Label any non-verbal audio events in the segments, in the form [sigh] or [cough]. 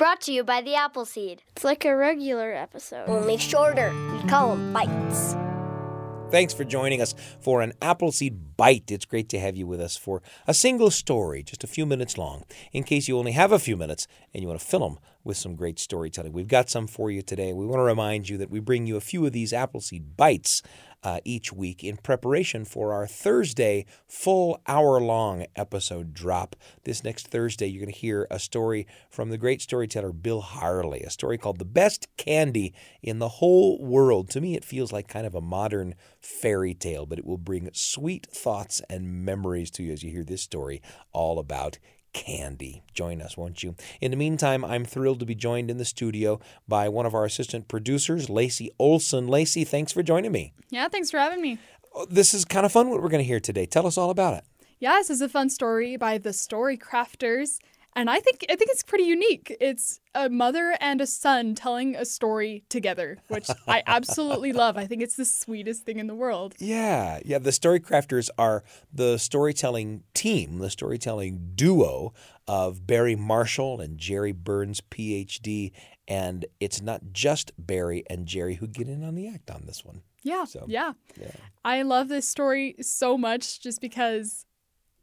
Brought to you by the Appleseed. It's like a regular episode. Only shorter. We call them bites. Thanks for joining us for an Appleseed Bite. It's great to have you with us for a single story, just a few minutes long. In case you only have a few minutes and you want to fill them with some great storytelling, we've got some for you today. We want to remind you that we bring you a few of these Appleseed Bites uh, each week in preparation for our Thursday full hour long episode drop. This next Thursday, you're going to hear a story from the great storyteller Bill Harley, a story called The Best Candy in the Whole World. To me, it feels like kind of a modern fairy tale, but it will bring sweet thoughts and memories to you as you hear this story all about candy. Join us, won't you? In the meantime, I'm thrilled to be joined in the studio by one of our assistant producers, Lacey Olson. Lacey, thanks for joining me. Yeah, thanks for having me. Oh, This is kind of fun what we're going to hear today. Tell us all about it. Yeah, this is a fun story by the Storycrafters, and I think I think it's pretty unique. It's a mother and a son telling a story together, which I [laughs] absolutely love. I think it's the sweetest thing in the world. Yeah, yeah. The story crafters are the storytelling team, the storytelling duo of Barry Marshall and Jeri Burns, PhD. And it's not just Barry and Jeri who get in on the act on this one. Yeah, So, yeah. yeah. I love this story so much just because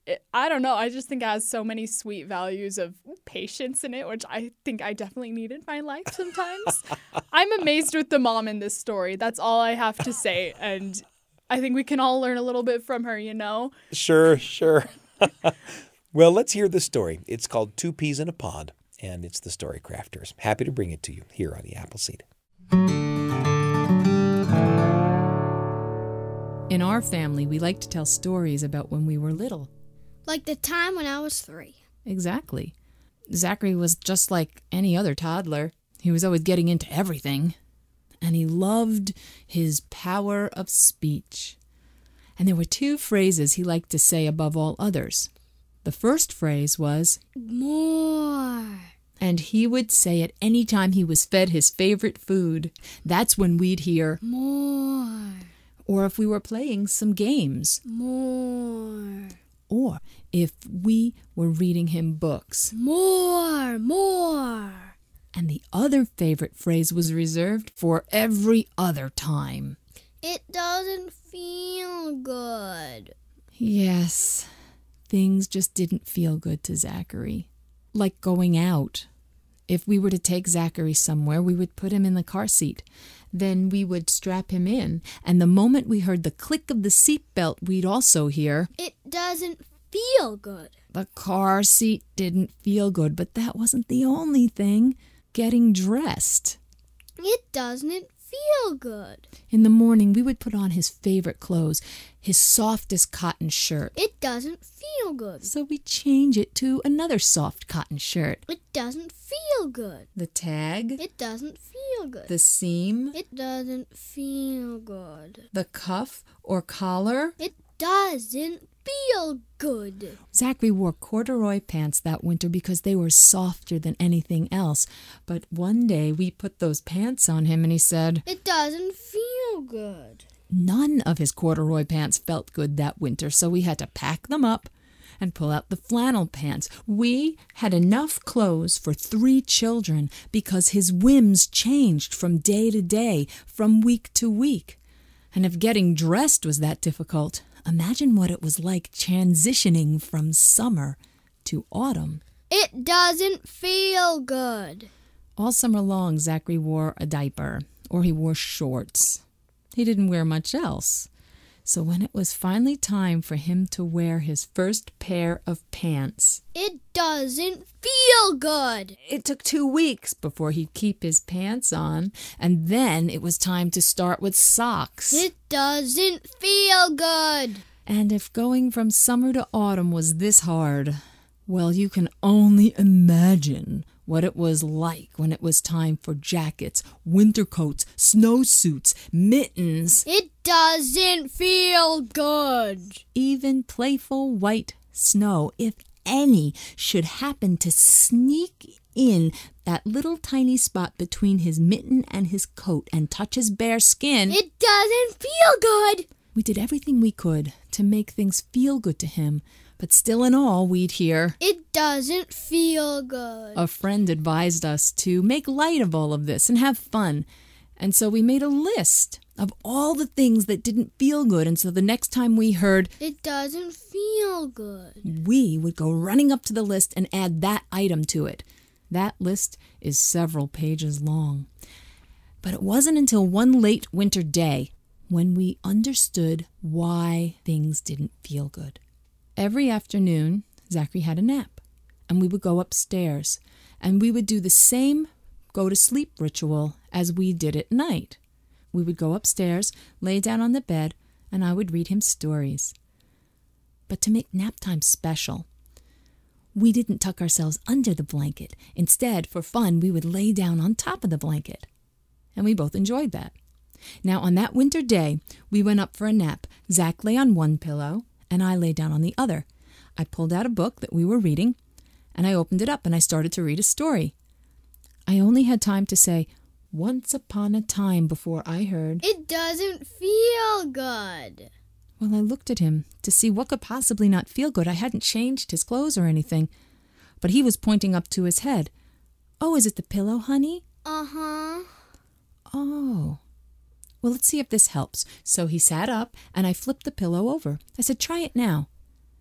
it, I don't know. I just think it has so many sweet values of patience in it, which I think I definitely need in my life sometimes. [laughs] I'm amazed with the mom in this story. That's all I have to say. And I think we can all learn a little bit from her, you know? Sure, sure. [laughs] well, let's hear the story. It's called Two Peas in a Pod, and it's the Storycrafters. Happy to bring it to you here on the Appleseed. In our family, we like to tell stories about when we were little. Like the time when I was three. Exactly. Zachary was just like any other toddler. He was always getting into everything. And he loved his power of speech. And there were two phrases he liked to say above all others. The first phrase was, More. and he would say it any time he was fed his favorite food. That's when we'd hear, More. or if we were playing some games, More. Or if we were reading him books. More. More. And the other favorite phrase was reserved for every other time. It doesn't feel good. Yes, things just didn't feel good to Zachary. Like going out. If we were to take Zachary somewhere, we would put him in the car seat. Then we would strap him in, and the moment we heard the click of the seatbelt, we'd also hear, It doesn't feel good. The car seat didn't feel good, but that wasn't the only thing. Getting dressed. It doesn't feel good. In the morning, we would put on his favorite clothes, his softest cotton shirt. It doesn't feel good. So we change it to another soft cotton shirt. It doesn't feel good. The tag, It doesn't feel good. the seam, It doesn't feel good. the cuff or collar. It doesn't feel good. Zachary wore corduroy pants that winter because they were softer than anything else. But one day we put those pants on him and he said, It doesn't feel good. None of his corduroy pants felt good that winter, so we had to pack them up and pull out the flannel pants. We had enough clothes for three children because his whims changed from day to day, from week to week. And if getting dressed was that difficult, imagine what it was like transitioning from summer to autumn. It doesn't feel good. All summer long, Zachary wore a diaper or he wore shorts. He didn't wear much else. So when it was finally time for him to wear his first pair of pants, It doesn't feel good. it took two weeks before he'd keep his pants on, and then it was time to start with socks. It doesn't feel good. And if going from summer to autumn was this hard, well, you can only imagine what it was like when it was time for jackets, winter coats, snowsuits, mittens, It doesn't feel good. even playful white snow, if any should happen to sneak in that little tiny spot between his mitten and his coat and touch his bare skin. It doesn't feel good. We did everything we could to make things feel good to him, But still in all, we'd hear It doesn't feel good. a friend advised us to make light of all of this and have fun. And so we made a list of all the things that didn't feel good. And so the next time we heard, It doesn't feel good. we would go running up to the list and add that item to it. That list is several pages long. But it wasn't until one late winter day when we understood why things didn't feel good. Every afternoon, Zachary had a nap, and we would go upstairs, and we would do the same go to sleep ritual as we did at night. We would go upstairs, lay down on the bed, and I would read him stories. But to make nap time special, we didn't tuck ourselves under the blanket. Instead, for fun, we would lay down on top of the blanket. And we both enjoyed that. Now, on that winter day, we went up for a nap. Zach lay on one pillow, and I lay down on the other. I pulled out a book that we were reading, and I opened it up and I started to read a story. I only had time to say, Once upon a time before I heard. It doesn't feel good. Well, I looked at him to see what could possibly not feel good. I hadn't changed his clothes or anything, but he was pointing up to his head. Oh, is it the pillow, honey? Uh huh. Oh. Well, let's see if this helps. So he sat up and I flipped the pillow over. I said, Try it now.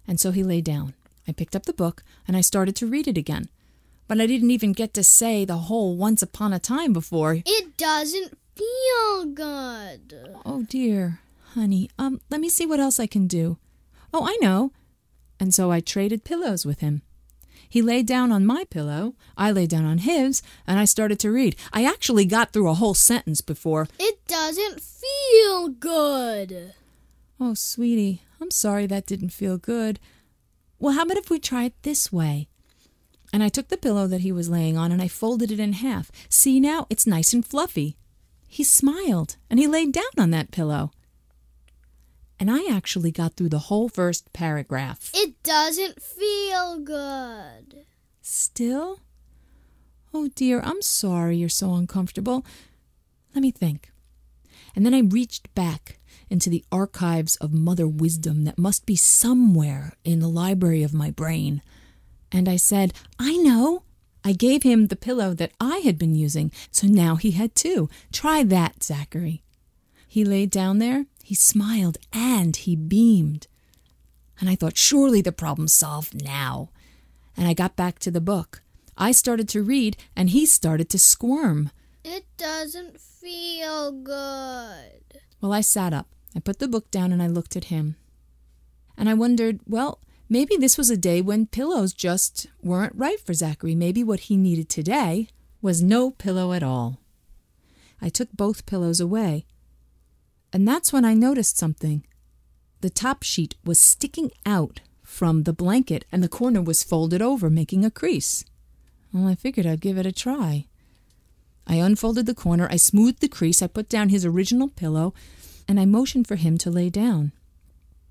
And so he lay down. I picked up the book and I started to read it again. But I didn't even get to say the whole once upon a time before. It doesn't feel good. Oh dear, honey. Um, let me see what else I can do. Oh, I know. And so I traded pillows with him. He lay down on my pillow, I lay down on his, and I started to read. I actually got through a whole sentence before. It doesn't feel good. Oh, sweetie, I'm sorry that didn't feel good. Well, how about if we try it this way? And I took the pillow that he was laying on and I folded it in half. See now, it's nice and fluffy. He smiled and he laid down on that pillow. And I actually got through the whole first paragraph. It doesn't feel good. Still? Oh dear, I'm sorry you're so uncomfortable. Let me think. And then I reached back into the archives of mother wisdom that must be somewhere in the library of my brain. And I said, I know. I gave him the pillow that I had been using, so now he had two. Try that, Zachary. He laid down there, he smiled, and he beamed. And I thought, surely the problem's solved now. And I got back to the book. I started to read, and he started to squirm. It doesn't feel good. Well, I sat up. I put the book down and I looked at him. And I wondered, well, maybe this was a day when pillows just weren't right for Zachary. Maybe what he needed today was no pillow at all. I took both pillows away. And that's when I noticed something. The top sheet was sticking out from the blanket and the corner was folded over, making a crease. Well, I figured I'd give it a try. I unfolded the corner, I smoothed the crease, I put down his original pillow, and I motioned for him to lay down.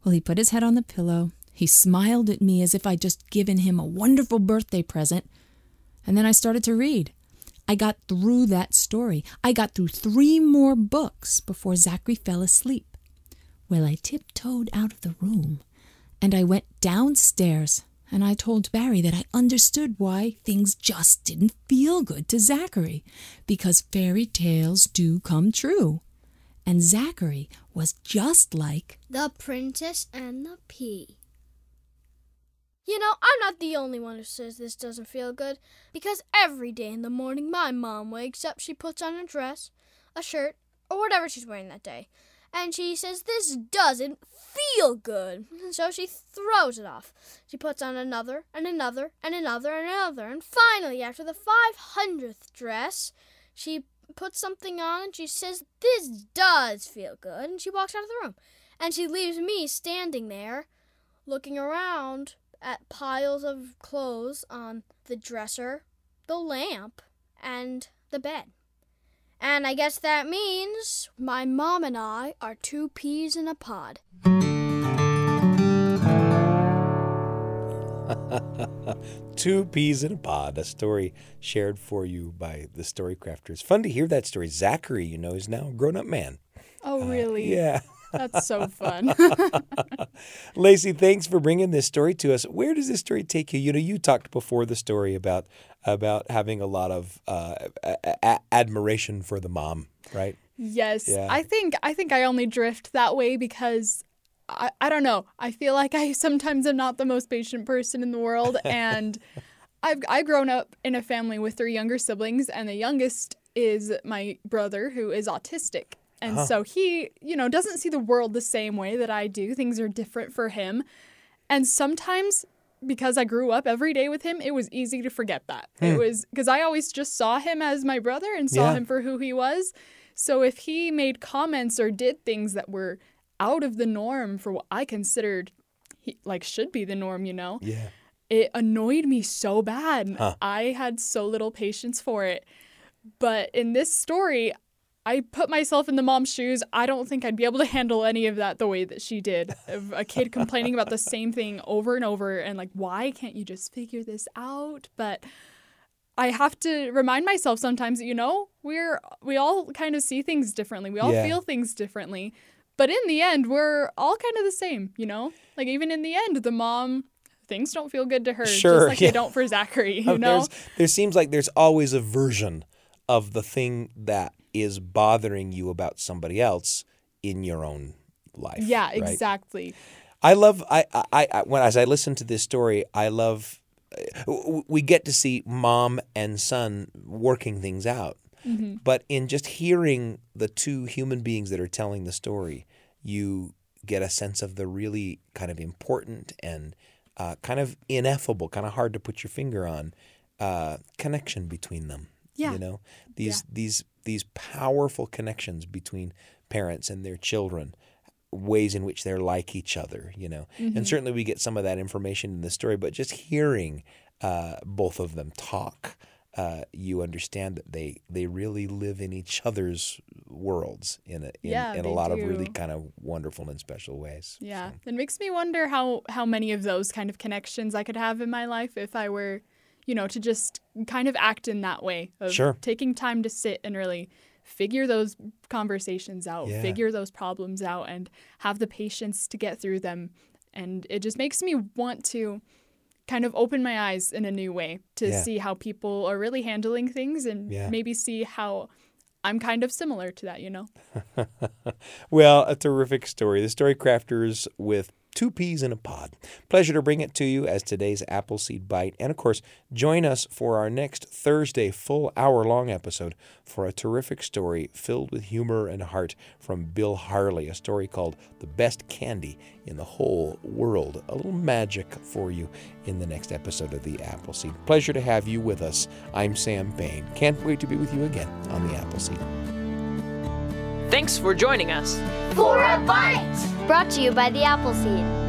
Well, he put his head on the pillow. He smiled at me as if I'd just given him a wonderful birthday present. And then I started to read. I got through that story. I got through three more books before Zachary fell asleep. Well, I tiptoed out of the room and I went downstairs and I told Barry that I understood why things just didn't feel good to Zachary because fairy tales do come true. And Zachary was just like The Princess and the Pea. You know, I'm not the only one who says this doesn't feel good, because every day in the morning my mom wakes up, she puts on a dress, a shirt, or whatever she's wearing that day, and she says this doesn't feel good. [laughs] So she throws it off. She puts on another, and another, and another, and another, and finally, after the 500th dress, she puts something on and she says, This does feel good, and she walks out of the room. And she leaves me standing there, looking around at piles of clothes on the dresser, the lamp, and the bed. And I guess that means my mom and I are two peas in a pod. [laughs] Two peas in a pod, a story shared for you by the story crafters. Fun to hear that story. Zachary, you know, is now a grown up man. Oh, uh, really? Yeah. That's so fun. [laughs] [laughs] Lacey, thanks for bringing this story to us. Where does this story take you? You know, you talked before the story about about having a lot of uh, a- a- admiration for the mom, right? Yes. Yeah. I think I think I only drift that way because I, I don't know. I feel like I sometimes am not the most patient person in the world [laughs] and I've I've grown up in a family with three younger siblings and the youngest is my brother who is autistic. And so he, you know, doesn't see the world the same way that I do. Things are different for him. And sometimes because I grew up every day with him, it was easy to forget that. It hmm. was because I always just saw him as my brother and saw Yeah. him for who he was. So if he made comments or did things that were out of the norm for what I considered he, like should be the norm, you know, Yeah. it annoyed me so bad. Huh. I had so little patience for it. But in this story, I put myself in the mom's shoes. I don't think I'd be able to handle any of that the way that she did. Of a kid complaining about the same thing over and over and like, why can't you just figure this out? But I have to remind myself sometimes that, you know, we're we all kind of see things differently. We all Yeah. feel things differently. But in the end, we're all kind of the same, you know? Like even in the end, the mom things don't feel good to her Sure, just like yeah. they don't for Zachary, [laughs] you oh, know? There's, there seems like there's always a version of the thing that is bothering you about somebody else in your own life. Yeah, right? exactly. I love I, I I when as I listen to this story, I love uh, we get to see mom and son working things out. But in just hearing the two human beings that are telling the story, you get a sense of the really kind of important and uh, kind of ineffable, kind of hard to put your finger on uh, connection between them. Yeah. You know these these these powerful connections between parents and their children ways in which they're like each other, you know. And certainly we get some of that information in the story, but just hearing uh, both of them talk, uh, you understand that they they really live in each other's worlds in a in, Yeah, in a lot of really kind of wonderful and special ways. Yeah. So, It makes me wonder how how many of those kind of connections I could have in my life if I were, you know, to just kind of act in that way of Sure. taking time to sit and really figure those conversations out, Yeah. figure those problems out and have the patience to get through them. And it just makes me want to kind of open my eyes in a new way to Yeah. see how people are really handling things and Yeah. maybe see how I'm kind of similar to that, you know? [laughs] Well, a terrific story. The Storycrafters with two peas in a pod. Pleasure to bring it to you as today's Appleseed Bite. And of course, join us for our next Thursday full hour long episode for a terrific story filled with humor and heart from Bill Harley, a story called The Best Candy in the Whole World. A little magic for you in the next episode of the Appleseed. Pleasure to have you with us. I'm Sam Payne. Can't wait to be with you again on the Appleseed. Thanks for joining us. For a bite! Brought to you by the Appleseed.